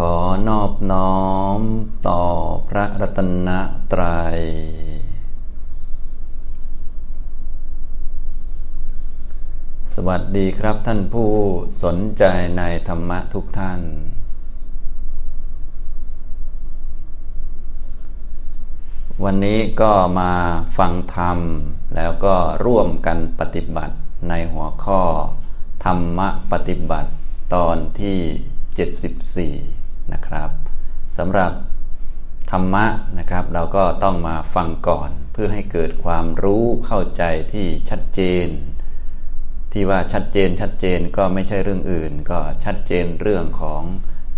ขอนอบน้อมต่อพระรัตนตรัย สวัสดีครับท่านผู้สนใจในธรรมะทุกท่าน วันนี้ก็มาฟังธรรม แล้วก็ร่วมกันปฏิบัติในหัวข้อ ธรรมะปฏิบัติตอนที่74 นะครับสำหรับธรรมะนะครับ เราก็ต้องมาฟังก่อนเพื่อให้เกิดความรู้เข้าใจที่ชัดเจน ที่ว่าชัดเจนชัดเจนก็ไม่ใช่เรื่องอื่น ก็ชัดเจนเรื่องของ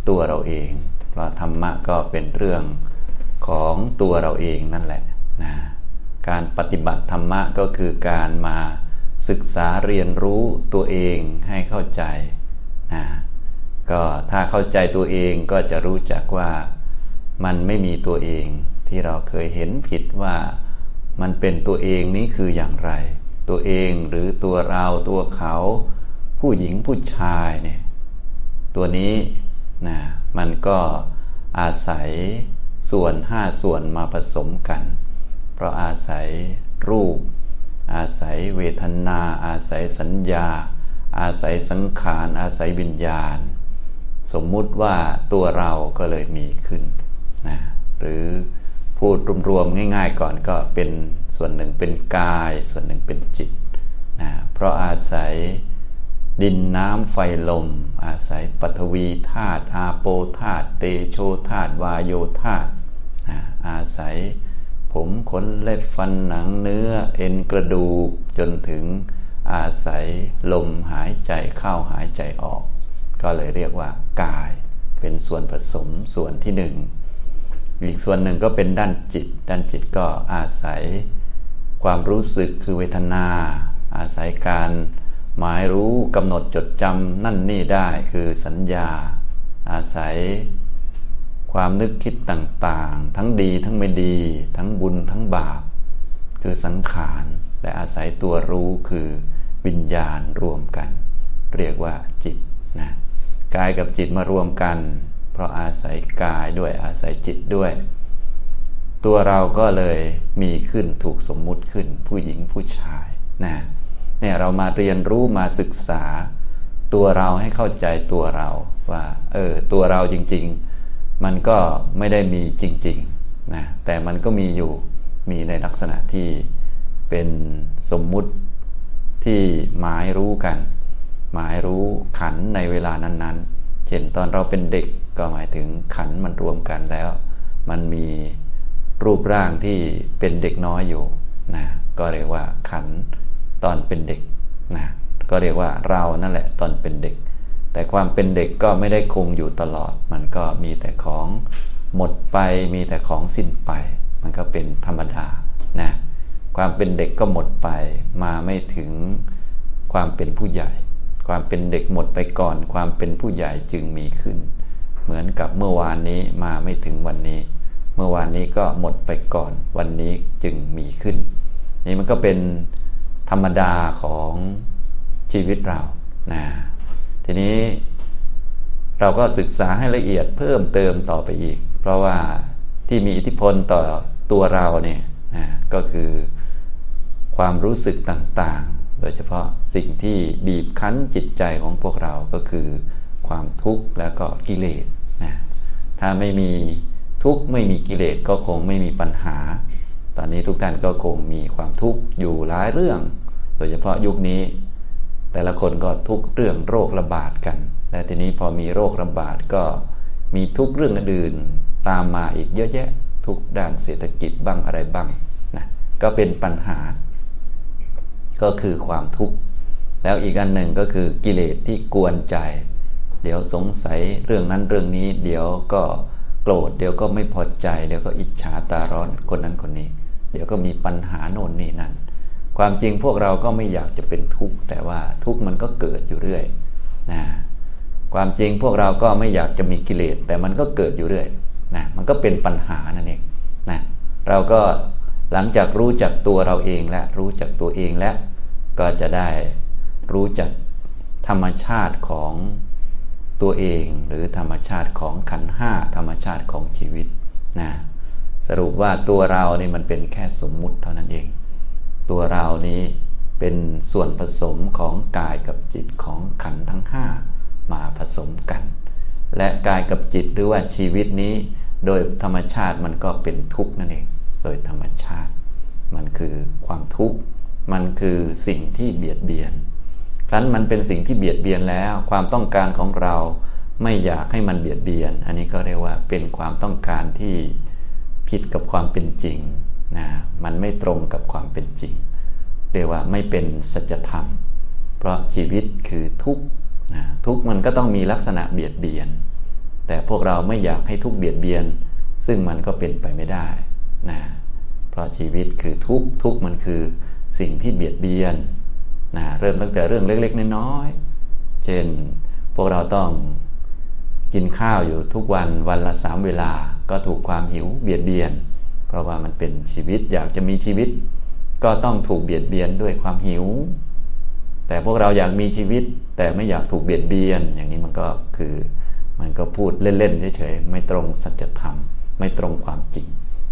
ตัวเราเอง เพราะธรรมะก็เป็นเรื่องของตัวเราเองนั่นแหละนะการปฏิบัติธรรมะก็คือการมาศึกษาเรียนรู้ตัวเองให้เข้าใจนะ ก็ถ้าเข้าใจตัวเองก็จะรู้จักว่ามันไม่มีตัวเองที่เราเคยเห็นผิดว่ามันเป็นตัวเองนี้คืออย่างไร ตัวเองหรือตัวเราตัวเขา ผู้หญิงผู้ชายเนี่ยตัวนี้นะมันก็อาศัยส่วนห้าส่วนมาผสมกัน เพราะอาศัยรูป อาศัยเวทนา อาศัยสัญญา อาศัยสังขาร อาศัยวิญญาณ สมมุติว่าตัวเราก็เลยมีขึ้นนะหรือพูดรวมๆง่าย ๆ ก่อนก็เป็นส่วนหนึ่งเป็นกาย ส่วนหนึ่งเป็นจิตนะเพราะอาศัยดินน้ำไฟลม อาศัยปฐวีธาตุอาโปธาตุเตโชธาตุวายโยธาตุนะอาศัยผมขนเล็บฟันหนังเนื้อเอ็นกระดูกจนถึงอาศัยลมหายใจเข้าหายใจออก ก็เลยเรียกว่ากายเป็นส่วนผสมส่วนที่หนึ่งอีกส่วนหนึ่งก็เป็นด้านจิต ด้านจิตก็อาศัยความรู้สึกคือเวทนา อาศัยการหมายรู้กำหนดจดจำนั่นนี่ได้คือสัญญา อาศัยความนึกคิดต่างๆ ทั้งดีทั้งไม่ดี ทั้งบุญทั้งบาป คือสังขารและอาศัยตัวรู้คือวิญญาณรวมกัน เรียกว่าจิตนะ กายกับจิตมารวมกัน เพราะอาศัยกายด้วยอาศัยจิตด้วย ตัวเราก็เลยมีขึ้นถูกสมมุติขึ้น ผู้หญิงผู้ชายนะเนี่ยเรามาเรียนรู้มาศึกษา ตัวเราให้เข้าใจตัวเราว่าเออตัวเราจริง ๆ มันก็ไม่ได้มีจริงๆนะแต่มันก็มีอยู่มีในลักษณะที่เป็นสมมุติที่หมายรู้กัน หมายรู้ขันในเวลานั้นๆ เช่นตอนเราเป็นเด็กก็หมายถึงขันมันรวมกันแล้ว มันมีรูปร่างที่เป็นเด็กน้อยอยู่นะก็เรียกว่าขันตอนเป็นเด็กนะก็เรียกว่าเรานั่นแหละตอนเป็นเด็ก แต่ความเป็นเด็กก็ไม่ได้คงอยู่ตลอด มันก็มีแต่ของหมดไปมีแต่ของสิ้นไป มันก็เป็นธรรมดานะความเป็นเด็กก็หมดไปมาไม่ถึงความเป็นผู้ใหญ่ ความเป็นเด็กหมดไปก่อน ความเป็นผู้ใหญ่จึงมีขึ้น เหมือนกับเมื่อวานนี้มาไม่ถึงวันนี้ เมื่อวานนี้ก็หมดไปก่อน วันนี้จึงมีขึ้น นี่มันก็เป็นธรรมดาของชีวิตเรานะทีนี้เราก็ศึกษาให้ละเอียดเพิ่มเติมต่อไปอีก เพราะว่าที่มีอิทธิพลต่อตัวเราเนี่ยนะก็คือความรู้สึกต่าง โดยเฉพาะสิ่งที่บีบคั้นจิตใจของพวกเราก็คือความทุกข์แล้วก็กิเลสนะถ้าไม่มีทุกข์ไม่มีกิเลสก็คงไม่มีปัญหา ตอนนี้ทุกท่านก็คงมีความทุกข์อยู่หลายเรื่อง โดยเฉพาะยุคนี้ แต่ละคนก็ทุกเรื่องโรคระบาดกัน และทีนี้พอมีโรคระบาดก็มีทุกเรื่องอื่นตามมาอีกเยอะแยะ ทุกด้านเศรษฐกิจบ้างอะไรบ้างนะก็เป็นปัญหา ก็คือความทุกข์ แล้วอีกอันหนึ่งก็คือกิเลสที่กวนใจ เดี๋ยวสงสัยเรื่องนั้นเรื่องนี้ เดี๋ยวก็โกรธเดี๋ยวก็ไม่พอใจ เดี๋ยวก็อิจฉาตาร้อนคนนั้นคนนี้ เดี๋ยวก็มีปัญหาโน่นนี่นั่นความจริงพวกเราก็ไม่อยากจะเป็นทุกข์แต่ว่าทุกข์มันก็เกิดอยู่เรื่อยนะความจริงพวกเราก็ไม่อยากจะมีกิเลสแต่มันก็เกิดอยู่เรื่อยนะมันก็เป็นปัญหานั่นเองนะเราก็ หลังจากรู้จักตัวเราเองและรู้จักตัวเองแล้วก็จะได้รู้จักธรรมชาติของตัวเอง หรือธรรมชาติของขันห้าธรรมชาติของชีวิตนะสรุปว่าตัวเรานี่มันเป็นแค่สมมุติเท่านั้นเอง ตัวเรานี้เป็นส่วนผสมของกายกับจิตของขันทั้งห้ามาผสมกัน และกายกับจิตหรือว่าชีวิตนี้ โดยธรรมชาติมันก็เป็นทุกข์นั่นเอง โดยธรรมชาติ มันคือความทุกข์ มันคือสิ่งที่เบียดเบียน ครั้นมันเป็นสิ่งที่เบียดเบียนแล้ว ความต้องการของเราไม่อยากให้มันเบียดเบียน อันนี้ก็เรียกว่าเป็นความต้องการที่ผิดกับความเป็นจริงนะมันไม่ตรงกับความเป็นจริง เรียกว่าไม่เป็นสัจธรรม เพราะชีวิตคือทุกข์นะทุกข์มันก็ต้องมีลักษณะเบียดเบียน แต่พวกเราไม่อยากให้ทุกข์เบียดเบียน ซึ่งมันก็เป็นไปไม่ได้ นะเพราะชีวิตคือทุกทุกมันคือสิ่งที่เบียดเบียนนะเริ่มตั้งแต่เรื่องเล็ก ๆ น้อยๆเช่นพวกเราต้องกินข้าวอยู่ทุกวันวันละสามเวลาก็ถูกความหิวเบียดเบียน เพราะว่ามันเป็นชีวิตอยากจะมีชีวิต ก็ต้องถูกเบียดเบียนด้วยความหิว แต่พวกเราอยากมีชีวิต แต่ไม่อยากถูกเบียดเบียน อย่างนี้มันก็คือมันก็พูดเล่นๆเฉยๆไม่ตรงสัจธรรม ไม่ตรงความจริง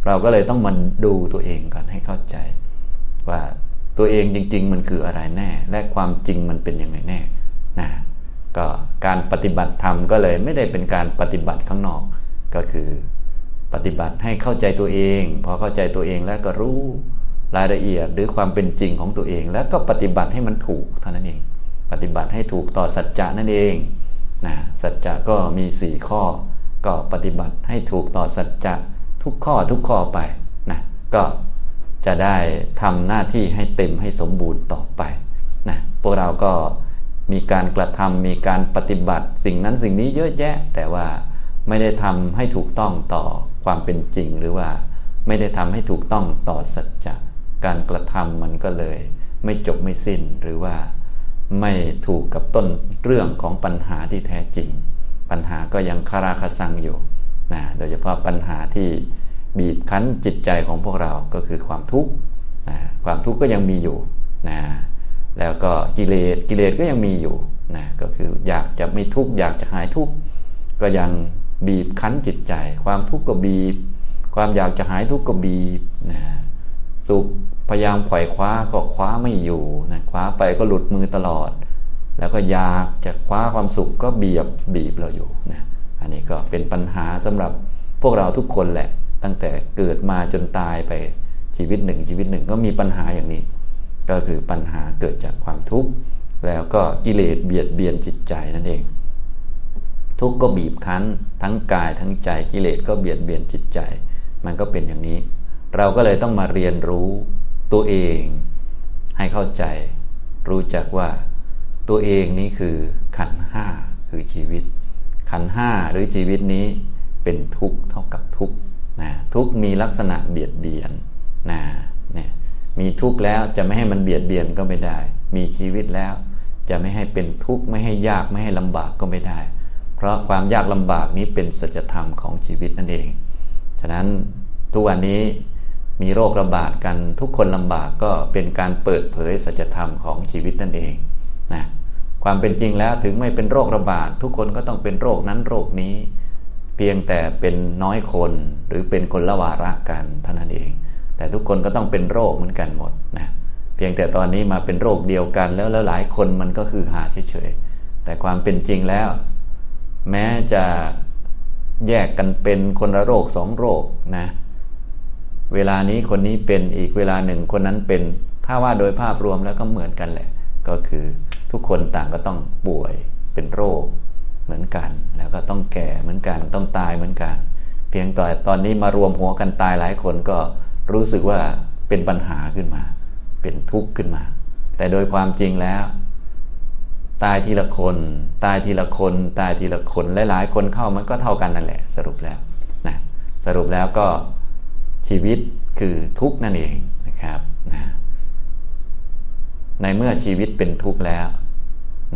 เราก็เลยต้องมาดูตัวเองก่อนให้เข้าใจ ว่าตัวเองจริง ๆ มันคืออะไรแน่ และความจริงมันเป็นยังไงแน่นะก็การปฏิบัติธรรมก็เลยไม่ได้เป็นการปฏิบัติข้างนอก ก็คือปฏิบัติให้เข้าใจตัวเอง พอเข้าใจตัวเองแล้วก็รู้รายละเอียดหรือความเป็นจริงของตัวเอง แล้วก็ปฏิบัติให้มันถูกเท่านั้นเอง ปฏิบัติให้ถูกต่อสัจจะนั่นเองนะสัจจะก็มีสี่ข้อ ก็ปฏิบัติให้ถูกต่อสัจจะ ทุกข้อทุกข้อไปนะก็จะได้ทำหน้าที่ให้เต็มให้สมบูรณ์ต่อไปนะพวกเราก็มีการกระทำมีการปฏิบัติสิ่งนั้นสิ่งนี้เยอะแยะ แต่ว่าไม่ได้ทำให้ถูกต้องต่อความเป็นจริง หรือว่าไม่ได้ทำให้ถูกต้องต่อสัจจะการกระทำมันก็เลย ไม่จบไม่สิ้นหรือว่าไม่ถูกกับต้นเรื่องของปัญหาที่แท้จริง ปัญหาก็ยังคาราคาซังอยู่ นะโดยเฉพาะปัญหาที่บีบคั้นจิตใจของพวกเราก็คือความทุกข์นะความทุกข์ก็ยังมีอยู่นะแล้วก็กิเลสกิเลสก็ยังมีอยู่นะก็คืออยากจะไม่ทุกข์อยากจะหายทุกข์ก็ยังบีบคั้นจิตใจ ความทุกข์ก็บีบ ความอยากจะหายทุกข์ก็บีบนะสุขพยายามไขว่คว้าก็คว้าไม่อยู่นะคว้าไปก็หลุดมือตลอด แล้วก็อยากจะคว้าความสุขก็เบียบบีบเราอยู่นะ อันนี้ก็เป็นปัญหาสำหรับพวกเราทุกคนแหละ ตั้งแต่เกิดมาจนตายไปชีวิตหนึ่งชีวิตหนึ่งก็มีปัญหาอย่างนี้ ก็คือปัญหาเกิดจากความทุกข์แล้วก็กิเลสเบียดเบียนจิตใจนั่นเอง ทุกข์ก็บีบคั้น ทั้งกายทั้งใจกิเลสก็เบียดเบียนจิตใจ มันก็เป็นอย่างนี้ เราก็เลยต้องมาเรียนรู้ตัวเอง ให้เข้าใจ รู้จักว่าตัวเองนี้คือขันห้าคือชีวิต ขันห้าหรือชีวิตนี้เป็นทุกข์เท่ากับทุกข์นะทุกข์มีลักษณะเบียดเบียนนะเนี่ยมีทุกข์แล้วจะไม่ให้มันเบียดเบียนก็ไม่ได้ มีชีวิตแล้ว จะไม่ให้เป็นทุกข์ไม่ให้ยากไม่ให้ลำบากก็ไม่ได้ เพราะความยากลำบากนี้เป็นสัจธรรมของชีวิตนั่นเอง ฉะนั้นทุกวันนี้มีโรคระบาดกันทุกคนลำบากก็เป็นการเปิดเผยสัจธรรมของชีวิตนั่นเองนะ ความเป็นจริงแล้วถึงไม่เป็นโรคระบาดทุกคนก็ต้องเป็นโรคนั้นโรคนี้ เพียงแต่เป็นน้อยคนหรือเป็นคนละวาระกันเท่านั้นเอง แต่ทุกคนก็ต้องเป็นโรคเหมือนกันหมดนะเพียงแต่ตอนนี้มาเป็นโรคเดียวกันแล้วแล้วหลายคนมันก็คือหาเฉยๆแต่ความเป็นจริงแล้ว แม้จะแยกกันเป็นคนละโรคสองโรคนะเวลานี้คนนี้เป็นอีกเวลาหนึ่งคนนั้นเป็น ถ้าว่าโดยภาพรวมแล้วก็เหมือนกันแหละ ก็คือ ทุกคนต่างก็ต้องป่วยเป็นโรคเหมือนกัน แล้วก็ต้องแก่เหมือนกันต้องตายเหมือนกัน เพียงแต่ตอนนี้มารวมหัวกันตายหลายคนก็รู้สึกว่าเป็นปัญหาขึ้นมา เป็นทุกข์ขึ้นมา แต่โดยความจริงแล้ว ตายทีละคน ตายทีละคน ตายทีละคนหลายๆคนเข้ามันก็เท่ากันนั่นแหละ สรุปแล้วนะสรุปแล้วก็ชีวิตคือทุกข์นั่นเองนะครับนะในเมื่อชีวิตเป็นทุกข์แล้ว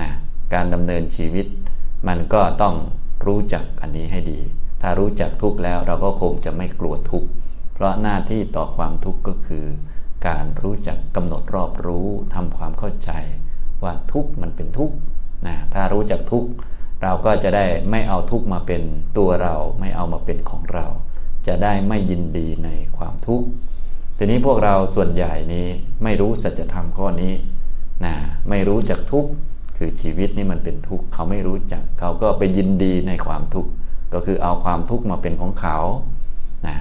นะการดำเนินชีวิต มันก็ต้องรู้จักอันนี้ให้ดี ถ้ารู้จักทุกข์แล้วเราก็คงจะไม่กลัวทุกข์เพราะหน้าที่ต่อความทุกข์ก็คือ การรู้จักกำหนดรอบรู้ทำความเข้าใจ ว่าทุกข์มันเป็นทุกข์นะถ้ารู้จักทุกข์เราก็จะได้ไม่เอาทุกข์มาเป็นตัวเราไม่เอามาเป็นของเรา จะได้ไม่ยินดีในความทุกข์ทีนี้พวกเราส่วนใหญ่นี้ไม่รู้สัจธรรมข้อนี้นะไม่รู้จักทุกข์ คือชีวิตนี่มันเป็นทุกข์เขาไม่รู้จัก เขาก็ไปยินดีในความทุกข์ก็คือเอาความทุกข์มาเป็นของเขานะ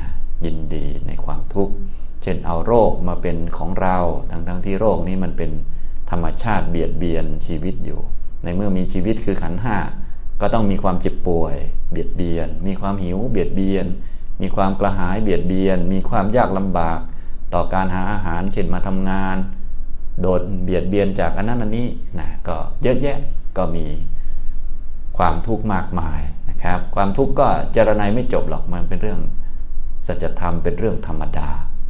ยินดีในความทุกข์ เช่นเอาโรคมาเป็นของเรา ทั้งทั้งที่โรคนี้มันเป็นธรรมชาติเบียดเบียนชีวิตอยู่ ในเมื่อมีชีวิตคือขันห้าก็ต้องมีความเจ็บป่วย เบียดเบียน มีความหิวเบียดเบียน มีความกระหายเบียดเบียน มีความยากลำบาก ต่อการหาอาหารเช่นมาทำงาน โดนเบียดเบียนจากอันนั้นอันนี้นะก็เยอะแยะก็มีความทุกข์มากมายนะครับ ความทุกข์ก็เจรนายไม่จบหรอกมันเป็นเรื่องสัจธรรมเป็นเรื่องธรรมดา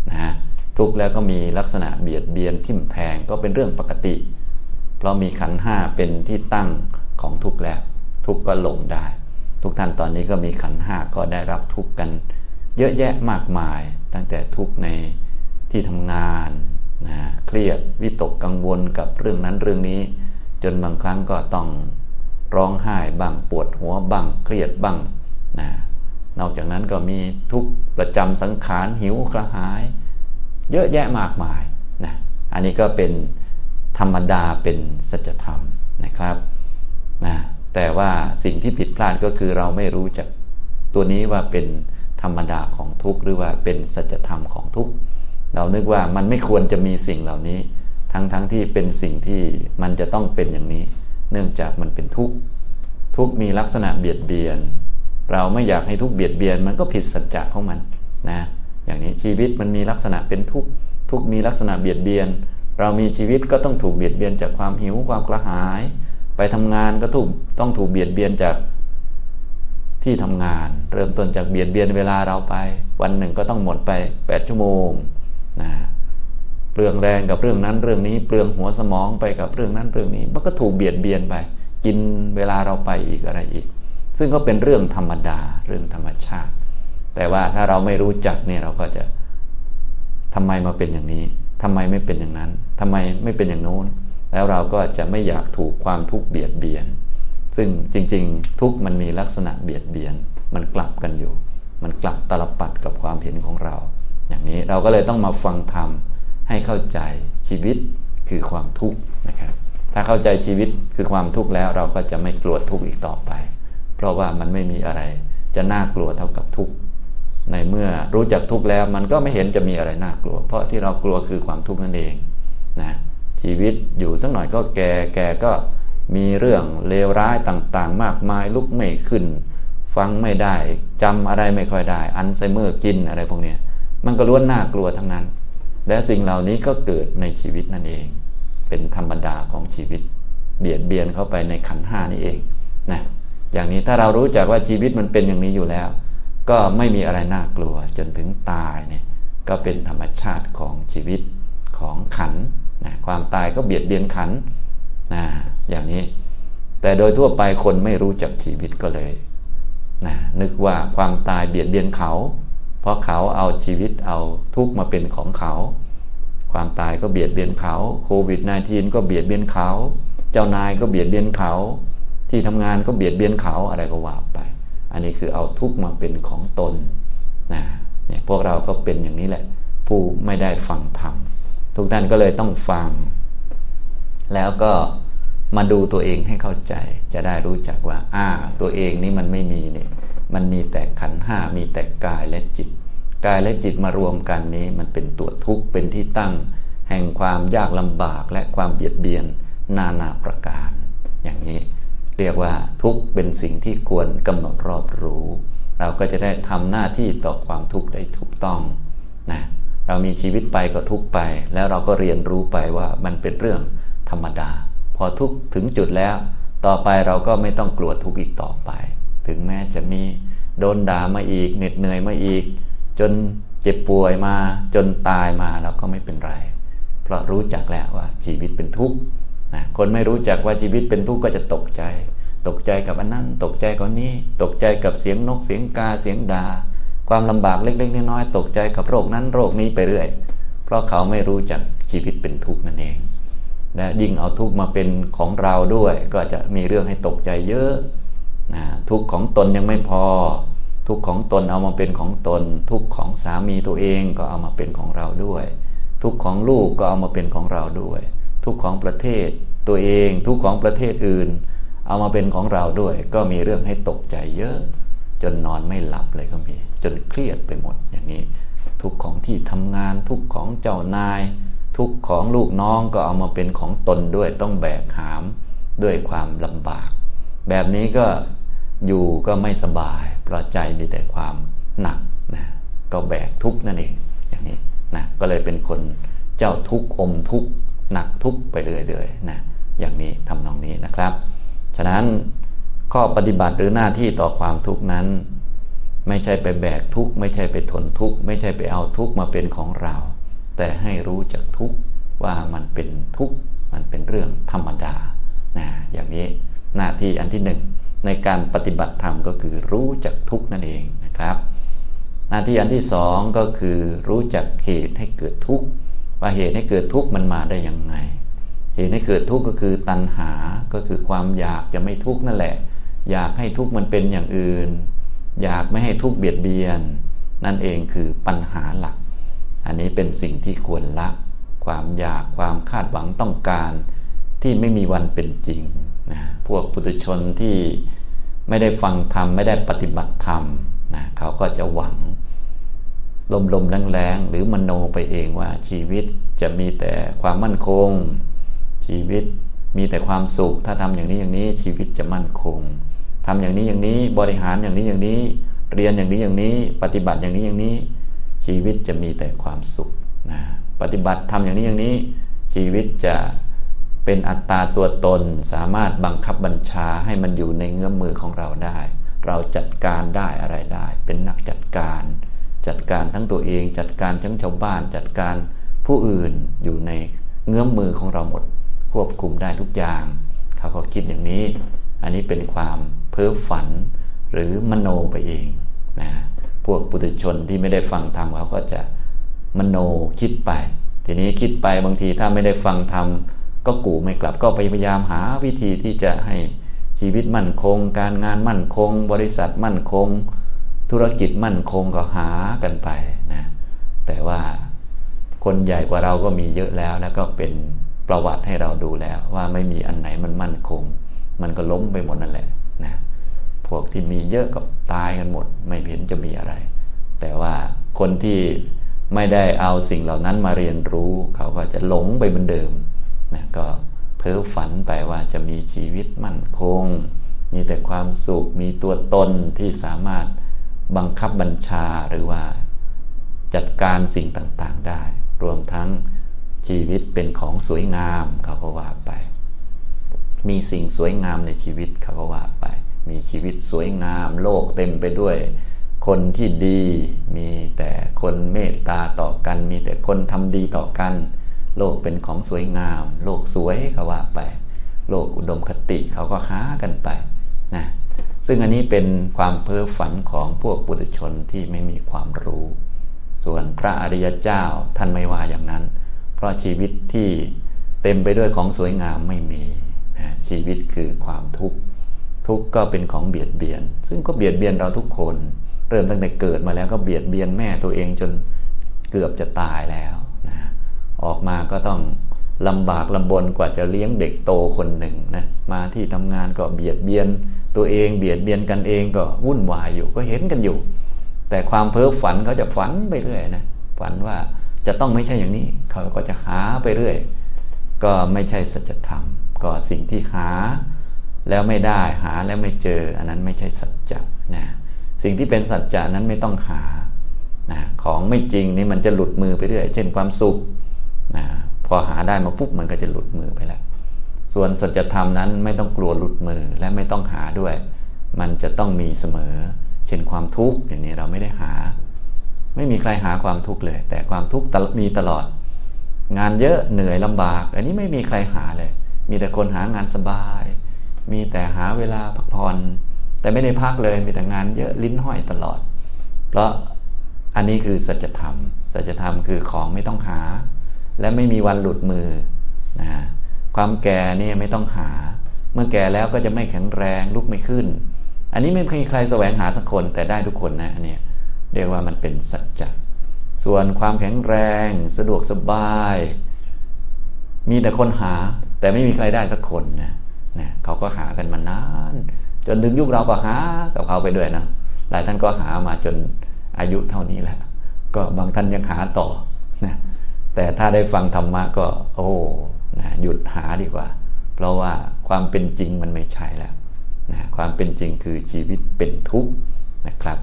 นะฮะทุกข์แล้วก็มีลักษณะเบียดเบียนทิ่มแทงก็เป็นเรื่องปกติ เพราะมีขันห้าเป็นที่ตั้งของทุกข์แล้ว ทุกข์ก็หลงได้ ทุกท่านตอนนี้ก็มีขันห้าก็ได้รับทุกข์กัน เยอะแยะมากมาย ตั้งแต่ทุกข์ในที่ทำงาน นะเครียดวิตกกังวลกับเรื่องนั้นเรื่องนี้ จนบางครั้งก็ต้องร้องไห้บ้างปวดหัวบ้างเครียดบ้างนะนอกจากนั้นก็มีทุกประจำสังขารหิวกระหาย เยอะแยะมากมายนะอันนี้ก็เป็นธรรมดาเป็นสัจธรรมนะครับนะแต่ว่าสิ่งที่ผิดพลาดก็คือเราไม่รู้จักตัวนี้ว่าเป็นธรรมดาของทุกข์หรือว่าเป็นสัจธรรมของทุกข์ เรานึกว่ามันไม่ควรจะมีสิ่งเหล่านี้ ทั้งๆทที่เป็นสิ่งที่มันจะต้องเป็นอย่างนี้ เนื่องจากมันเป็นทุกข์ทุกข์มีลักษณะเบียดเบียน เราไม่อยากให้ทุกข์เบียดเบียน มันก็ผิดสัจจะของมันนะอย่างนี้ชีวิตมันมีลักษณะเป็นทุกข์ทุกข์มีลักษณะเบียดเบียน เรามีชีวิตก็ต้องถูกเบียดเบียนจากความหิวความกระหาย ไปทำงานก็ถูกต้องถูกเบียดเบียนจากที่ทำงาน เริ่มต้นจากเบียดเบียนเวลาเราไป วันหนึ่งก็ต้องหมดไป 8 ชั่วโมง นะเปลืองแรงกับเรื่องนั้นเรื่องนี้ เปลืองหัวสมองไปกับเรื่องนั้นเรื่องนี้ มันก็ถูกเบียดเบียนไป กินเวลาเราไปอีกอะไรอีก ซึ่งก็เป็นเรื่องธรรมดาเรื่องธรรมชาติ แต่ว่าถ้าเราไม่รู้จักเนี่ยเราก็จะทำไมมาเป็นอย่างนี้ทำไมไม่เป็นอย่างนั้นทำไมไม่เป็นอย่างโน้น แล้วเราก็จะไม่อยากถูกความทุกข์เบียดเบียน ซึ่งจริง ๆ ทุกข์มันมีลักษณะเบียดเบียน มันกลับกันอยู่ มันกลับตลบปัดกับความเห็นของเรา อย่างนี้เราก็เลยต้องมาฟังธรรมให้เข้าใจชีวิตคือความทุกข์นะครับ ถ้าเข้าใจชีวิตคือความทุกข์แล้วเราก็จะไม่กลัวทุกข์อีกต่อไป เพราะว่ามันไม่มีอะไร จะน่ากลัวเท่ากับทุกข์ในเมื่อรู้จักทุกข์แล้ว มันก็ไม่เห็นจะมีอะไรน่ากลัว เพราะที่เรากลัวคือความทุกข์นั่นเองนะชีวิตอยู่สักหน่อยก็แก่แก่ก็มีเรื่องเลวร้ายต่างๆ มากมายลุกไม่ขึ้น ฟังไม่ได้จำอะไรไม่ค่อยได้ อันไซเมอร์กินอะไรพวกนี้ มันก็ล้วนน่ากลัวทั้งนั้น และสิ่งเหล่านี้ก็เกิดในชีวิตนั่นเอง เป็นธรรมดาของชีวิต เบียดเบียนเข้าไปในขันห้านี่เองนะอย่างนี้ถ้าเรารู้จักว่าชีวิตมันเป็นอย่างนี้อยู่แล้ว ก็ไม่มีอะไรน่ากลัวจนถึงตายเนี่ยก็เป็นธรรมชาติของชีวิตของขันนะความตายก็เบียดเบียนขันนะอย่างนี้ แต่โดยทั่วไปคนไม่รู้จักชีวิตก็เลยนะนึกว่าความตายเบียดเบียนเขา เพราะเขาเอาชีวิตเอาทุกมาเป็นของเขา ความตายก็เบียดเบียนเขาโควิด -19 ก็เบียดเบียนเขา เจ้านายก็เบียดเบียนเขา ที่ทำงานก็เบียดเบียนเขาอะไรก็ว่าไป อันนี้คือเอาทุกมาเป็นของตนนะเนี่ยพวกเราก็เป็นอย่างนี้แหละ ผู้ไม่ได้ฟังธรรมทุกท่านก็เลยต้องฟัง แล้วก็มาดูตัวเองให้เข้าใจ จะได้รู้จักว่า อ่า ตัวเองนี้มันไม่มีเนี่ย มันมีแต่ขันห้ามีแต่กายและจิต กายและจิตมารวมกันนี้ มันเป็นตัวทุกข์เป็นที่ตั้ง แห่งความยากลำบากและความเบียดเบียนนานาประการ อย่างนี้เรียกว่าทุกข์เป็นสิ่งที่ควรกำหนดรอบรู้ เราก็จะได้ทำหน้าที่ต่อความทุกข์ได้ถูกต้องนะเรามีชีวิตไปก็ทุกไป แล้วเราก็เรียนรู้ไปว่ามันเป็นเรื่องธรรมดา พอทุกถึงจุดแล้ว ต่อไปเราก็ไม่ต้องกลัวทุกข์อีกต่อไป ถึงแม้จะมีโดนด่ามาอีกเหน็ดเหนื่อยมาอีก จนเจ็บป่วยมาจนตายมาเราก็ไม่เป็นไร เพราะรู้จักแล้วว่าชีวิตเป็นทุกข์นะคนไม่รู้จักว่าชีวิตเป็นทุกข์ก็จะตกใจ ตกใจกับอันนั้น ตกใจกับนี้ ตกใจกับเสียงนกเสียงกาเสียงดาความลำบากเล็ก ๆ น้อยๆตกใจกับโรคนั้นโรคนี้ไปเรื่อย เพราะเขาไม่รู้จักชีวิตเป็นทุกข์นั่นเองและยิ่งเอาทุกข์มาเป็นของเราด้วย ก็จะมีเรื่องให้ตกใจเยอะ นะทุกของตนยังไม่พอ ทุกของตนเอามาเป็นของตน ทุกของสามีตัวเองก็เอามาเป็นของเราด้วย ทุกของลูกก็เอามาเป็นของเราด้วย ทุกของประเทศตัวเอง ทุกของประเทศอื่น เอามาเป็นของเราด้วย ก็มีเรื่องให้ตกใจเยอะ จนนอนไม่หลับเลยก็มี จนเครียดไปหมดอย่างนี้ ทุกของที่ทำงาน ทุกของเจ้านาย ทุกของลูกน้องก็เอามาเป็นของตนด้วยต้องแบกหามด้วยความลำบาก แบบนี้ก็อยู่ก็ไม่สบาย เพราะใจมีแต่ความหนักนะก็แบกทุกข์นั่นเองอย่างนี้นะก็เลยเป็นคนเจ้าทุกข์อมทุกข์หนักทุกข์ไปเรื่อยๆนะอย่างนี้ทำนองนี้นะครับ ฉะนั้นข้อปฏิบัติหรือหน้าที่ต่อความทุกข์นั้น ไม่ใช่ไปแบกทุกข์ไม่ใช่ไปทนทุกข์ไม่ใช่ไปเอาทุกข์มาเป็นของเรา แต่ให้รู้จักทุกข์ว่ามันเป็นทุกข์มันเป็นเรื่องธรรมดานะอย่างนี้ หน้าที่อันที่หนึ่งในการปฏิบัติธรรมก็คือรู้จักทุกนั่นเองนะครับ หน้าที่อันที่สองก็คือรู้จักเหตุให้เกิดทุกข์ว่าเหตุให้เกิดทุกข์มันมาได้ยังไง เหตุให้เกิดทุกข์ก็คือตัณหาก็คือความอยากจะไม่ทุกข์นั่นแหละ อยากให้ทุกข์มันเป็นอย่างอื่น อยากไม่ให้ทุกข์เบียดเบียน นั่นเองคือปัญหาหลัก อันนี้เป็นสิ่งที่ควรละ ความอยากความคาดหวังต้องการที่ไม่มีวันเป็นจริง นะพวกปุถุชนที่ไม่ได้ฟังธรรม ไม่ได้ปฏิบัติธรรมนะเขาก็จะหวังลมลมแรงๆหรือมโนไปเองว่าชีวิตจะมีแต่ความมั่นคง ชีวิตมีแต่ความสุข ถ้าทำอย่างนี้อย่างนี้ชีวิตจะมั่นคงทำอย่างนี้อย่างนี้บริหารอย่างนี้อย่างนี้ เรียนอย่างนี้อย่างนี้ ปฏิบัติอย่างนี้อย่างนี้ ชีวิตจะมีแต่ความสุขนะปฏิบัติทำอย่างนี้อย่างนี้ ชีวิตจะ เป็นอัตตาตัวตนสามารถบังคับบัญชาให้มันอยู่ในเงื้อมมือของเราได้ เราจัดการได้อะไรได้ เป็นนักจัดการ จัดการทั้งตัวเองจัดการทั้งชาวบ้านจัดการผู้อื่นอยู่ในเงื้อมมือของเราหมดควบคุมได้ทุกอย่าง เขาก็คิดอย่างนี้ อันนี้เป็นความเพ้อฝันหรือมโนไปเองนะพวกปุถุชนที่ไม่ได้ฟังธรรมเขาก็จะมโนคิดไป ทีนี้คิดไปบางทีถ้าไม่ได้ฟังธรรม ก็กูไม่กลับก็พยายามหาวิธีที่จะให้ชีวิตมั่นคง การงานมั่นคง บริษัทมั่นคง ธุรกิจมั่นคงก็หากันไปนะแต่ว่าคนใหญ่กว่าเราก็มีเยอะแล้ว แล้วก็เป็นประวัติให้เราดูแล้ว ว่าไม่มีอันไหนมันมั่นคง มันก็ล้มไปหมดนั่นแหละนะพวกที่มีเยอะก็ตายกันหมด ไม่เห็นจะมีอะไร แต่ว่าคนที่ไม่ได้เอาสิ่งเหล่านั้นมาเรียนรู้ เขาก็จะหลงไปเหมือนเดิม นะก็เพ้อฝันไปว่าจะมีชีวิตมั่นคง มีแต่ความสุข มีตัวตนที่สามารถบังคับบัญชาหรือว่าจัดการสิ่งต่างๆได้ รวมทั้งชีวิตเป็นของสวยงามเขาก็ว่าไป มีสิ่งสวยงามในชีวิตเขาก็ว่าไป มีชีวิตสวยงามโลกเต็มไปด้วย คนที่ดี มีแต่คนเมตตาต่อกัน มีแต่คนทำดีต่อกัน โลกเป็นของสวยงาม โลกสวยเขาว่าไป โลกอุดมคติเขาก็หากันไปนะซึ่งอันนี้เป็นความเพ้อฝันของพวกปุถุชนที่ไม่มีความรู้ ส่วนพระอริยเจ้าท่านไม่ว่าอย่างนั้น เพราะชีวิตที่เต็มไปด้วยของสวยงามไม่มีนะชีวิตคือความทุกข์ทุกข์ก็เป็นของเบียดเบียน ซึ่งก็เบียดเบียนเราทุกคน เริ่มตั้งแต่เกิดมาแล้วก็เบียดเบียนแม่ตัวเองจนเกือบจะตายแล้ว ออกมาก็ต้องลำบากลำบนกว่าจะเลี้ยงเด็กโตคนหนึ่งนะมาที่ทำงานก็เบียดเบียน ตัวเองเบียดเบียนกันเองก็วุ่นวายอยู่ก็เห็นกันอยู่ แต่ความเพ้อฝันเขาจะฝันไปเรื่อยนะฝันว่าจะต้องไม่ใช่อย่างนี้เขาก็จะหาไปเรื่อย ก็ไม่ใช่สัจธรรม ก็สิ่งที่หา แล้วไม่ได้หาแล้วไม่เจอ อันนั้นไม่ใช่สัจจะนะสิ่งที่เป็นสัจจะนั้นไม่ต้องหานะของไม่จริงนี่มันจะหลุดมือไปเรื่อย เช่นความสุข นะพอหาได้มาปุ๊บมันก็จะหลุดมือไปแล้ว ส่วนสัจธรรมนั้นไม่ต้องกลัวหลุดมือและไม่ต้องหาด้วย มันจะต้องมีเสมอ เช่นความทุกข์อย่างนี้เราไม่ได้หา ไม่มีใครหาความทุกข์เลย แต่ความทุกข์มีตลอด งานเยอะเหนื่อยลำบาก อันนี้ไม่มีใครหาเลย มีแต่คนหางานสบาย มีแต่หาเวลาพักผ่อนแต่ไม่ได้พักเลยมีแต่งานเยอะลิ้นห้อยตลอด เพราะอันนี้คือสัจธรรม สัจธรรมคือของไม่ต้องหา และไม่มีวันหลุดมือนะความแก่นี่ไม่ต้องหา เมื่อแก่แล้วก็จะไม่แข็งแรงลุกไม่ขึ้น อันนี้ไม่มีใครแสวงหาสักคนแต่ได้ทุกคนนะอันนี้เรียกว่ามันเป็นสัจจะส่วนความแข็งแรงสะดวกสบาย มีแต่คนหา แต่ไม่มีใครได้สักคนนะนะเขาก็หากันมานาน จนถึงยุคเราก็หากับเขาไปด้วยนะหลายท่านก็หามาจนอายุเท่านี้แหละ ก็บางท่านยังหาต่อนะ แต่ถ้าได้ฟังธรรมะก็ โอ้นะหยุดหาดีกว่า เพราะว่าความเป็นจริงมันไม่ใช่แล้วนะความเป็นจริงคือชีวิตเป็นทุกข์นะครับ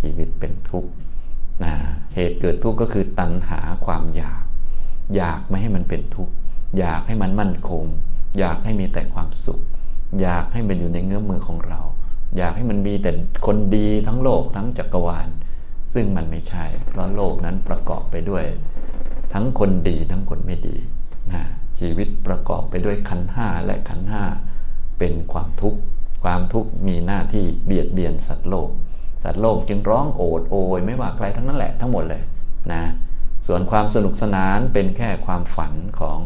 ชีวิตเป็นทุกข์นะเหตุเกิดทุกข์ก็คือตัณหาความอยาก อยากไม่ให้มันเป็นทุกข์ อยากให้มันมั่นคง อยากให้มีแต่ความสุข อยากให้มันอยู่ในเงื้อมือของเรา อยากให้มันมีแต่คนดีทั้งโลกทั้งจักรวาล ซึ่งมันไม่ใช่ เพราะโลกนั้นประกอบไปด้วย ทั้งคนดีทั้งคนไม่ดีนะชีวิตประกอบไปด้วยขันห้าและขันห้าเป็นความทุกข์ ความทุกข์มีหน้าที่เบียดเบียนสัตว์โลก สัตว์โลกจึงร้องโอดโอยไม่ว่าใครทั้งนั้นแหละทั้งหมดเลยนะส่วนความสนุกสนานเป็นแค่ความฝันของ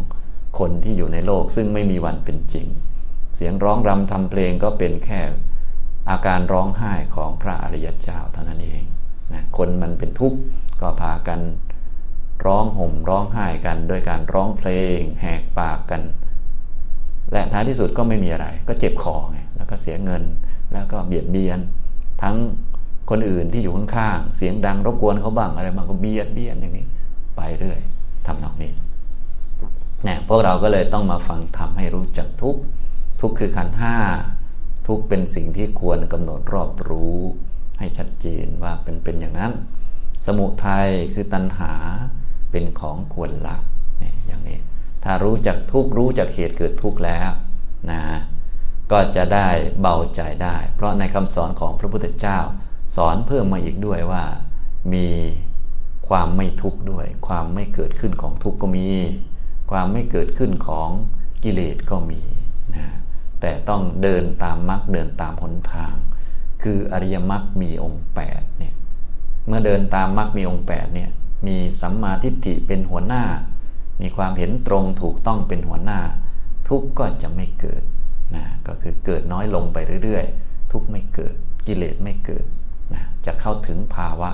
คนที่อยู่ในโลกซึ่งไม่มีวันเป็นจริง เสียงร้องรำทำเพลงก็เป็นแค่อาการร้องไห้ของพระอริยเจ้าเท่านั้นเองนะคนมันเป็นทุกข์ก็พากัน ร้องห่มร้องไห้กัน โดยการร้องเพลง แหกปากกัน และท้ายที่สุดก็ไม่มีอะไร ก็เจ็บคอไงแล้วก็เสียเงิน แล้วก็เบียดเบียน ทั้งคนอื่นที่อยู่ข้างๆเสียงดังรบกวนเขาบ้างอะไรบางก็เบียดเบียนอย่างนี้ ไปเรื่อยทำนองนี้เนี่ยพวกเราก็เลยต้องมาฟังทำให้รู้จักทุกทุกคือขันห้าทุกเป็นสิ่งที่ควรกำหนดรอบรู้ให้ชัดเจนว่าเป็นเป็นอย่างนั้น สมุทัยคือตัณหา เป็นของควรละเนี่ยอย่างนี้ ถ้ารู้จักทุกรู้จักเหตุเกิดทุกแล้วนะก็จะได้เบาใจได้ เพราะในคำสอนของพระพุทธเจ้า สอนเพิ่มมาอีกด้วยว่า มีความไม่ทุกข์ด้วย ความไม่เกิดขึ้นของทุกข์ก็มี ความไม่เกิดขึ้นของกิเลสก็มีนะแต่ต้องเดินตามมรรคเดินตามหนทาง คืออริยมรรคมีองค์8เนี่ยเมื่อเดินตามมรรคมีองค์8เนี่ย มีสัมมาทิฏฐิเป็นหัวหน้า มีความเห็นตรงถูกต้องเป็นหัวหน้า ทุกข์ก็จะไม่เกิดนะก็คือเกิดน้อยลงไปเรื่อยๆ ทุกข์ไม่เกิด กิเลสไม่เกิดนะจะเข้าถึงภาวะ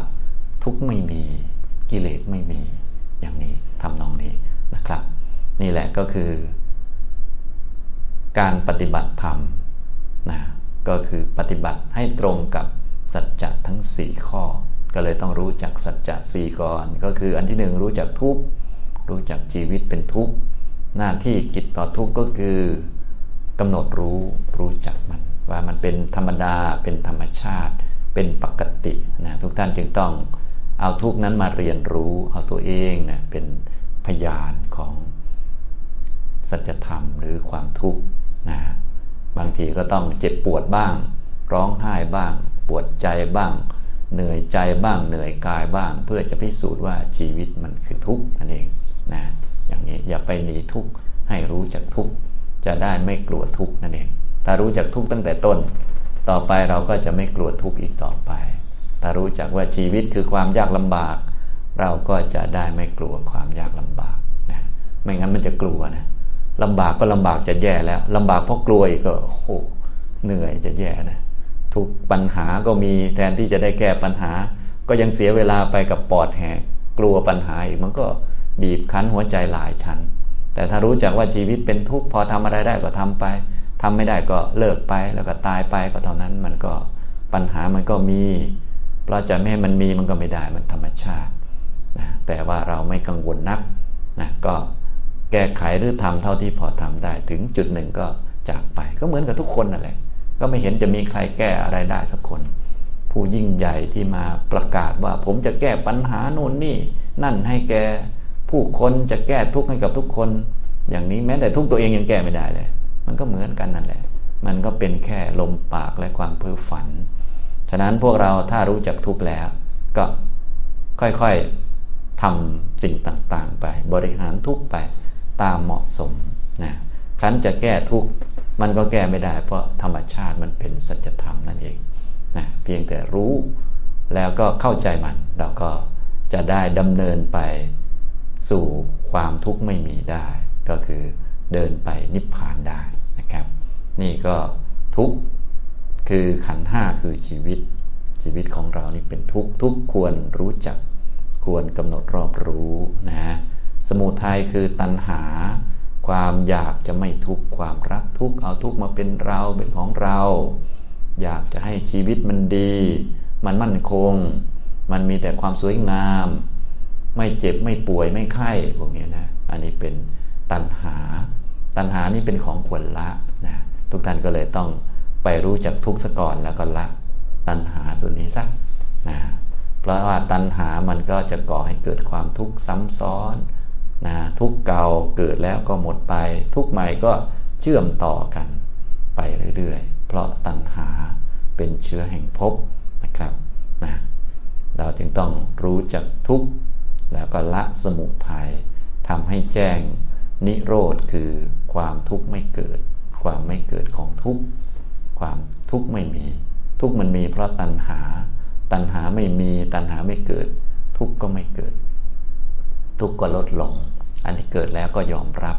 ทุกข์ไม่มีกิเลสไม่มีอย่างนี้ทำนองนี้นะครับ นี่แหละก็คือ การปฏิบัติธรรมนะก็คือปฏิบัติให้ตรงกับสัจจะทั้ง 4 ข้อ ก็เลยต้องรู้จักสัจจะสี่ก่อน ก็คืออันที่หนึ่งรู้จักทุกรู้จักชีวิตเป็นทุกข์หน้าที่กิจต่อทุกข์ก็คือกำหนดรู้รู้จักมัน ว่ามันเป็นธรรมดาเป็นธรรมชาติ เป็นปกตินะทุกท่านจึงต้องเอาทุกนั้นมาเรียนรู้ เอาตัวเองนะเป็นพยานของสัจธรรมหรือความทุกข์นะบางทีก็ต้องเจ็บปวดบ้าง ร้องไห้บ้าง ปวดใจบ้าง เหนื่อยใจบ้างเหนื่อยกายบ้าง เพื่อจะพิสูจน์ว่าชีวิตมันคือทุกข์นั่นเองนะอย่างนี้อย่าไปหนีทุกข์ให้รู้จักทุกข์จะได้ไม่กลัวทุกข์นั่นเอง ถ้ารู้จักทุกข์ตั้งแต่ต้น ต่อไปเราก็จะไม่กลัวทุกข์อีกต่อไป ถ้ารู้จักว่าชีวิตคือความยากลำบาก เราก็จะได้ไม่กลัวความยากลำบากนะไม่งั้นมันจะกลัวนะลำบากก็ลำบากจะแย่แล้วลำบากเพราะกลัวอีกก็โอ้เหนื่อยจะแย่นะ ทุกปัญหาก็มีแทนที่จะได้แก้ปัญหา ก็ยังเสียเวลาไปกับปอดแหกกลัวปัญหาอีกมันก็บีบคั้นหัวใจหลายชั้นแต่ถ้ารู้จักว่าชีวิตเป็นทุกข์พอทำอะไรได้ก็ทำไปทำไม่ได้ก็เลิกไปแล้วก็ตายไปก็เท่านั้นมันก็ปัญหามันก็มี เพราะจะไม่ให้มันมีมันก็ไม่ได้มันธรรมชาตินะแต่ว่าเราไม่กังวลนักนะก็แก้ไขหรือทำเท่าที่พอทำได้ ถึงจุดหนึ่งก็จากไปก็เหมือนกับทุกคนนั่นแหละ ก็ไม่เห็นจะมีใครแก้อะไรได้สักคน ผู้ยิ่งใหญ่ที่มาประกาศว่าผมจะแก้ปัญหาโน่นนี่ นั่นให้แกผู้คนจะแก้ทุกข์ให้กับทุกคน อย่างนี้แม้แต่ทุกตัวเองยังแก้ไม่ได้เลย มันก็เหมือนกันนั่นแหละ มันก็เป็นแค่ลมปากและความเพ้อฝัน ฉะนั้นพวกเราถ้ารู้จักทุกข์แล้ว ก็ค่อยๆทำสิ่งต่างๆ ไป บริหารทุกไปตามเหมาะสมนะครั้นจะแก้ทุก มันก็แก้ไม่ได้ เพราะธรรมชาติมันเป็นสัจธรรมนั่นเองนะเพียงแต่รู้แล้วก็เข้าใจมัน เราก็จะได้ดำเนินไปสู่ความทุกข์ไม่มีได้ ก็คือเดินไปนิพพานได้นะครับ นี่ก็ทุกคือขันห้าคือชีวิต ชีวิตของเรานี่เป็นทุกข์ทุกควรรู้จักควรกำหนดรอบรู้นะสมุทัยคือตัณหา ความอยากจะไม่ทุกข์ความรักทุกข์เอาทุกข์มาเป็นเราเป็นของเรา อยากจะให้ชีวิตมันดี มันมั่นคง มันมีแต่ความสวยงาม ไม่เจ็บไม่ป่วยไม่ไข้พวกนี้นะอันนี้เป็นตัณหา ตัณหานี่เป็นของควรละนะทุกท่านก็เลยต้องไปรู้จักทุกข์ซะก่อนแล้วก็ละตัณหาส่วนนี้สักนะเพราะว่าตัณหามันก็จะก่อให้เกิดความทุกข์ซ้ำซ้อน นะทุกเก่าเกิดแล้วก็หมดไป ทุกใหม่ก็เชื่อมต่อกันไปเรื่อยๆ เพราะตัณหาเป็นเชื้อแห่งภพนะครับนะเราจึงต้องรู้จักทุกข์แล้วก็ละสมุทัยทำให้แจ้งนิโรธคือความทุกข์ไม่เกิด ความไม่เกิดของทุกข์ความทุกข์ไม่มี ทุกข์มันมีเพราะตัณหา ตัณหาไม่มีตัณหาไม่เกิด ทุกข์ก็ไม่เกิด ทุกข์ก็ลดลง อันที่เกิดแล้วก็ยอมรับ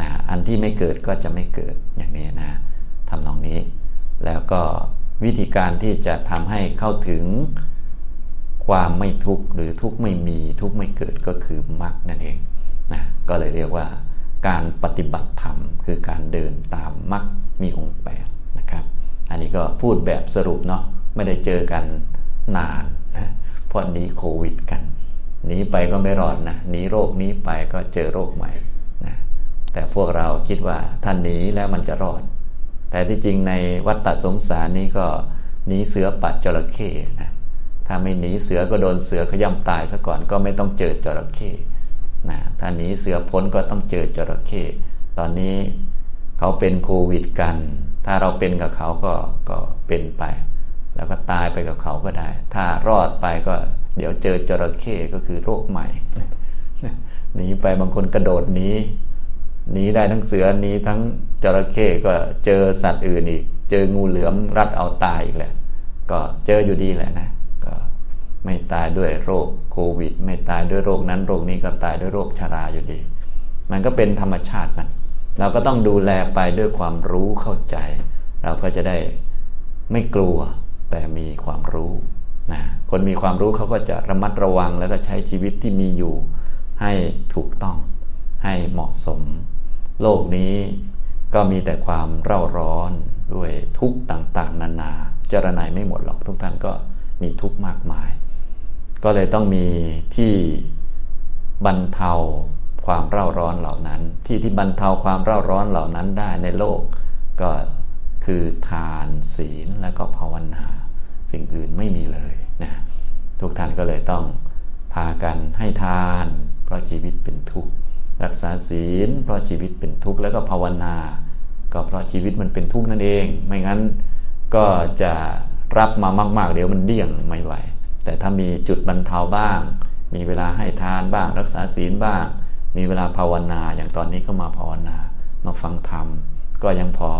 นะอันที่ไม่เกิดก็จะไม่เกิดอย่างนี้นะทำนองนี้ แล้วก็วิธีการที่จะทำให้เข้าถึงความไม่ทุกข์หรือทุกข์ไม่มีทุกข์ไม่เกิดก็คือมรรคนั่นเองนะก็เลยเรียกว่าการปฏิบัติธรรม คือการเดินตามมรรคมีองค์แปดนะครับ อันนี้ก็พูดแบบสรุปเนาะไม่ได้เจอกันนานนะเพราะนี้โควิดกัน หนีไปก็ไม่รอดนะหนีโรคนี้ไปก็เจอโรคใหม่นะแต่พวกเราคิดว่าท่านหนีแล้วมันจะรอด แต่ที่จริงในวัฏฏสงสารนี้ก็หนีเสือปัดจระเข้นะถ้าไม่หนีเสือก็โดนเสือขย่ำตายซะก่อนก็ไม่ต้องเจอจระเข้นะถ้าหนีเสือพ้นก็ต้องเจอจระเข้ตอนนี้เขาเป็นโควิดกัน ถ้าเราเป็นกับเขาก็ก็เป็นไป แล้วก็ตายไปกับเขาก็ได้ ถ้ารอดไปก็ เดี๋ยวเจอจระเข้ก็คือโรคใหม่หนีไปบางคนกระโดดหนีหนีได้ทั้งเสือหนีทั้งจระเข้ก็เจอสัตว์อื่นอีก เจองูเหลือมรัดเอาตายอีกแหละ ก็เจออยู่ดีแหละนะก็ไม่ตายด้วยโรคโควิด ไม่ตายด้วยโรคนั้นโรคนี้ก็ตายด้วยโรคชาราอยู่ดี มันก็เป็นธรรมชาติมันเราก็ต้องดูแลไปด้วยความรู้เข้าใจ เราก็จะได้ไม่กลัวแต่มีความรู้ นะคนมีความรู้เขาก็จะระมัดระวังแล้วก็ใช้ชีวิตที่มีอยู่ ให้ถูกต้องให้เหมาะสม โลกนี้ก็มีแต่ความเร่าร้อนด้วยทุกต่างๆ นานาจรนายไม่หมดหรอกทุกท่านก็มีทุกมากมาย ก็เลยต้องมีที่บรรเทาความเร่าร้อนเหล่านั้น ที่ที่บรรเทาความเร่าร้อนเหล่านั้นได้ในโลก ก็คือทานศีลและก็ภาวนา สิ่งอื่นไม่มีเลยนะทุกท่านก็เลยต้องพากันให้ทาน เพราะชีวิตเป็นทุกข์รักษาศีล เพราะชีวิตเป็นทุกข์แล้วก็ภาวนา ก็เพราะชีวิตมันเป็นทุกข์นั่นเอง ไม่งั้นก็จะรับมามาก ๆ เดี๋ยวมันเดี่ยงไม่ไหว แต่ถ้ามีจุดบรรเทาบ้าง มีเวลาให้ทานบ้าง รักษาศีลบ้าง มีเวลาภาวนาอย่างตอนนี้ก็มาภาวนา มาฟังธรรม ก็ยังพอ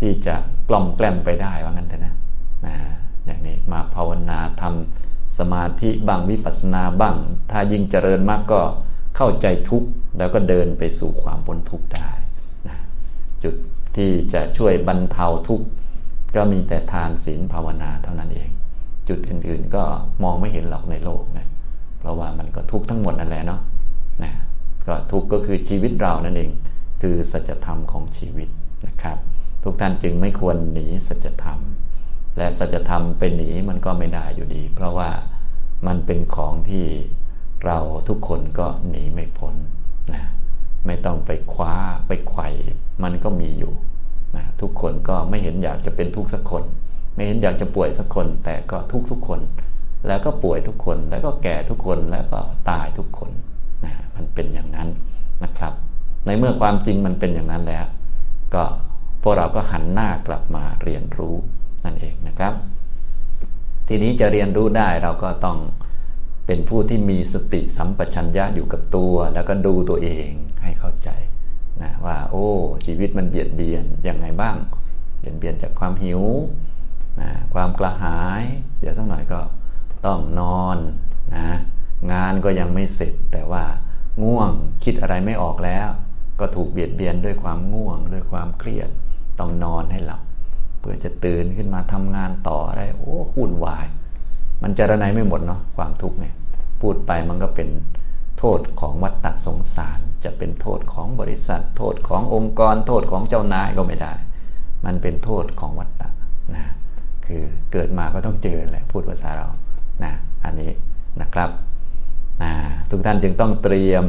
ที่จะกล่อมแกล้มไปได้ว่างั้นเถอะนะนะ อย่างนี้มาภาวนาทำสมาธิบ้างวิปัสสนาบ้าง ถ้ายิ่งเจริญมากก็เข้าใจทุกข์แล้วก็เดินไปสู่ความพ้นทุกข์ได้นะจุดที่จะช่วยบรรเทาทุกข์ก็มีแต่ทานศีลภาวนาเท่านั้นเอง จุดอื่นๆก็มองไม่เห็นหรอกในโลกนะเพราะว่ามันก็ทุกข์ทั้งหมดนั่นแหละเนาะนะก็ทุกข์ก็คือชีวิตเรานั่นเอง คือสัจธรรมของชีวิตนะครับ ทุกท่านจึงไม่ควรหนีสัจธรรม และสัจธรรมไปหนีมันก็ไม่ได้อยู่ดี เพราะว่ามันเป็นของที่เราทุกคนก็หนีไม่พ้นนะไม่ต้องไปคว้าไปไขว่มันก็มีอยู่นะทุกคนก็ไม่เห็นอยากจะเป็นทุกสักคน ไม่เห็นอยากจะป่วยสักคน แต่ก็ทุกทุกคน แล้วก็ป่วยทุกคน แล้วก็แก่ทุกคนแล้วก็ตายทุกคนนะมันเป็นอย่างนั้นนะครับ ในเมื่อความจริงมันเป็นอย่างนั้นแล้ว ก็พวกเราก็หันหน้ากลับมาเรียนรู้ นั่นเองนะครับ ทีนี้จะเรียนรู้ได้เราก็ต้องเป็นผู้ที่มีสติสัมปชัญญะอยู่กับตัว แล้วก็ดูตัวเองให้เข้าใจนะว่า โอ้ ชีวิตมันเบียดเบียนยังไงบ้าง เบียดเบียนจากความหิวนะความกระหาย เดี๋ยวสักหน่อยก็ต้องนอนนะงานก็ยังไม่เสร็จแต่ว่าง่วงคิดอะไรไม่ออกแล้ว ก็ถูกเบียดเบียนด้วยความง่วง ด้วยความเครียดต้องนอนให้หลับ เพื่อจะตื่นขึ้นมาทำงานต่อได้โอ้หุ่นวาย มันจะระไนไม่หมดเนาะความทุกข์เนี่ยพูดไปมันก็เป็นโทษของวัฏฏะสงสาร จะเป็นโทษของบริษัท โทษขององค์กร โทษของเจ้านายก็ไม่ได้ มันเป็นโทษของวัฏฏะนะคือเกิดมาก็ต้องเจอแหละพูดภาษาเรานะอันนี้นะครับนะทุกท่านจึงต้องเตรียม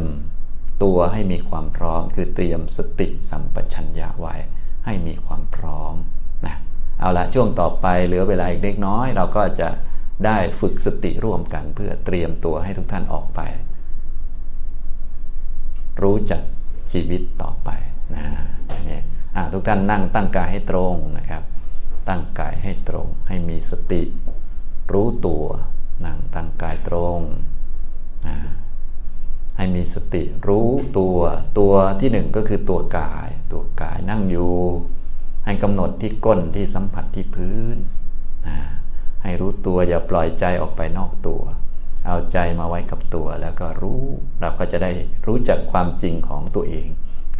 ตัวให้มีความพร้อม คือเตรียมสติสัมปชัญญะไว้ให้มีความพร้อม นะเอาละช่วงต่อไปเหลือเวลาอีกเล็กน้อย เราก็จะได้ฝึกสติร่วมกันเพื่อเตรียมตัวให้ทุกท่านออกไป รู้จักชีวิตต่อไปนะนี่ทุกท่านนั่งตั้งกายให้ตรงนะครับ ตั้งกายให้ตรง ให้มีสติ รู้ตัวนั่งตั้งกายตรงนะให้มีสติรู้ตัวตัวที่หนึ่งก็คือตัวกาย ตัวกายนั่งอยู่ ให้กำหนดที่ก้นที่สัมผัสที่พื้นนะให้รู้ตัวอย่าปล่อยใจออกไปนอกตัว เอาใจมาไว้กับตัวแล้วก็รู้เราก็จะได้รู้จักความจริงของตัวเอง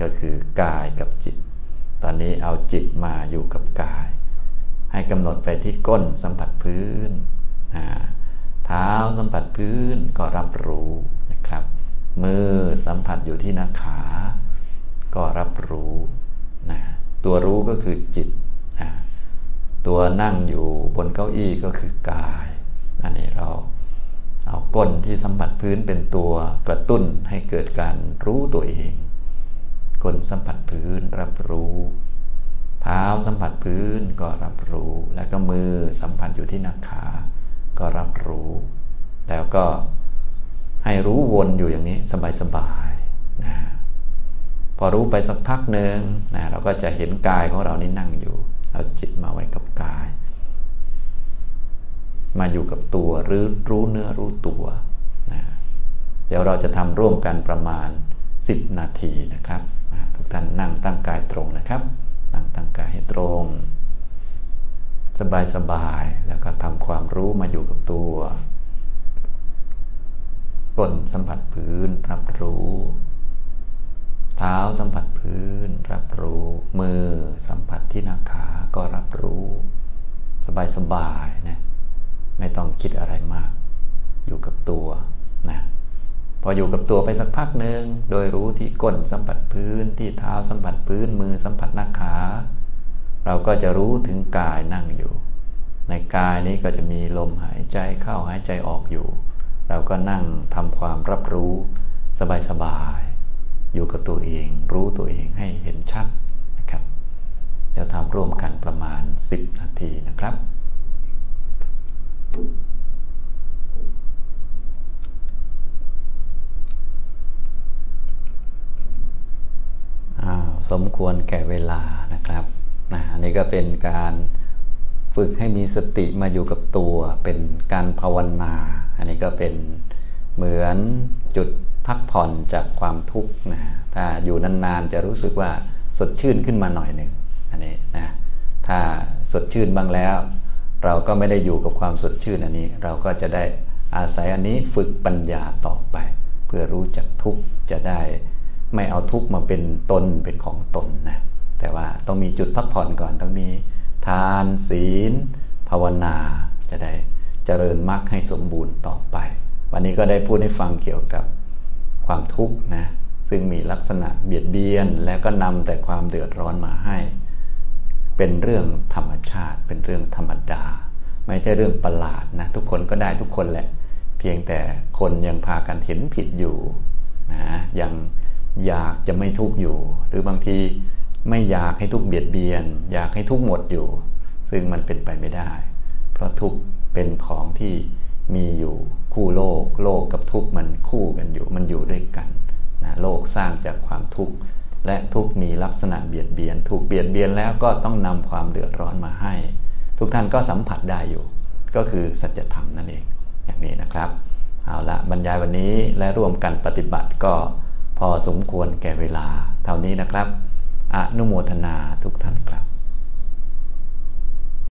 ก็คือกายกับจิต ตอนนี้เอาจิตมาอยู่กับกาย ให้กำหนดไปที่ก้นสัมผัสพื้นเท้าสัมผัสพื้นก็รับรู้นะครับ มือสัมผัสอยู่ที่หน้าขา ก็รับรู้นะ ตัวรู้ก็คือจิต ตัวนั่งอยู่บนเก้าอี้ก็คือกายอันนี้เราเอาก้นที่สัมผัสพื้นเป็นตัวกระตุ้นให้เกิดการรู้ตัวเอง ก้นสัมผัสพื้นรับรู้ เท้าสัมผัสพื้นก็รับรู้ แล้วก็มือสัมผัสอยู่ที่หน้าขา ก็รับรู้ แล้วก็ให้รู้วนอยู่อย่างนี้สบายๆนะ พอรู้ไปสักพักหนึ่งนะเราก็จะเห็นกายของเรานี่นั่งอยู่ เอาจิตมาไว้กับกาย มาอยู่กับตัวหรือรู้เนื้อรู้ตัวนะเดี๋ยวเราจะทำร่วมกันประมาณ 10 นาทีนะครับทุกท่านนั่งตั้งกายตรงนะครับ นั่งตั้งกายให้ตรง สบายสบายแล้วก็ทำความรู้มาอยู่กับตัวก้นสัมผัสพื้นรับรู้ เท้าสัมผัสพื้น รับรู้ มือสัมผัสที่หน้าขาก็รับรู้ สบายสบายนะไม่ต้องคิดอะไรมาก อยู่กับตัวนะพออยู่กับตัวไปสักพักหนึ่งโดยรู้ที่ก้นสัมผัสพื้นที่เท้าสัมผัสพื้นมือสัมผัสหน้าขา เราก็จะรู้ถึงกายนั่งอยู่ ในกายนี้ก็จะมีลมหายใจเข้าหายใจออกอยู่ เราก็นั่งทำความรับรู้สบาย อยู่กับตัวเอง รู้ตัวเองให้เห็นชัดนะครับจะทำร่วมกันประมาณ 10 นาทีนะครับสมควรแก่เวลานะครับนะอันนี้ก็เป็นการฝึกให้มีสติมาอยู่กับตัว เป็นการภาวนา อันนี้ก็เป็นเหมือนจุด พักผ่อนจากความทุกข์นะถ้าอยู่นานๆจะรู้สึกว่าสดชื่นขึ้นมาหน่อยหนึ่งอันนี้นะถ้าสดชื่นบ้างแล้ว เราก็ไม่ได้อยู่กับความสดชื่นอันนี้ เราก็จะได้อาศัยอันนี้ฝึกปัญญาต่อไป เพื่อรู้จักทุกข์จะได้ ไม่เอาทุกข์มาเป็นตนเป็นของตนนะแต่ว่าต้องมีจุดพักผ่อนก่อนต้องมีทานศีล ภาวนาจะได้เจริญมรรคให้สมบูรณ์ต่อไป วันนี้ก็ได้พูดให้ฟังเกี่ยวกับ ความทุกข์นะซึ่งมีลักษณะเบียดเบียน แล้วก็นำแต่ความเดือดร้อนมาให้ เป็นเรื่องธรรมชาติ เป็นเรื่องธรรมดา ไม่ใช่เรื่องประหลาดนะ ทุกคนก็ได้ทุกคนแหละ เพียงแต่คนยังพากันเห็นผิดอยู่นะยังอยากจะไม่ทุกข์อยู่ หรือบางทีไม่อยากให้ทุกข์เบียดเบียน อยากให้ทุกข์หมดอยู่ ซึ่งมันเป็นไปไม่ได้ เพราะทุกข์เป็นของที่มีอยู่ คู่โลก โลกกับทุกข์มันคู่กันอยู่ มันอยู่ด้วยกันนะโลกสร้างจากความทุกข์ และทุกข์มีลักษณะเบียดเบียน ถูกเบียดเบียนแล้วก็ต้องนำความเดือดร้อนมาให้ ทุกท่านก็สัมผัสได้อยู่ ก็คือสัจธรรมนั่นเอง อย่างนี้นะครับ เอาละบรรยายวันนี้และร่วมกันปฏิบัติก็พอสมควรแก่เวลา เท่านี้นะครับ อนุโมทนาทุกท่านครับ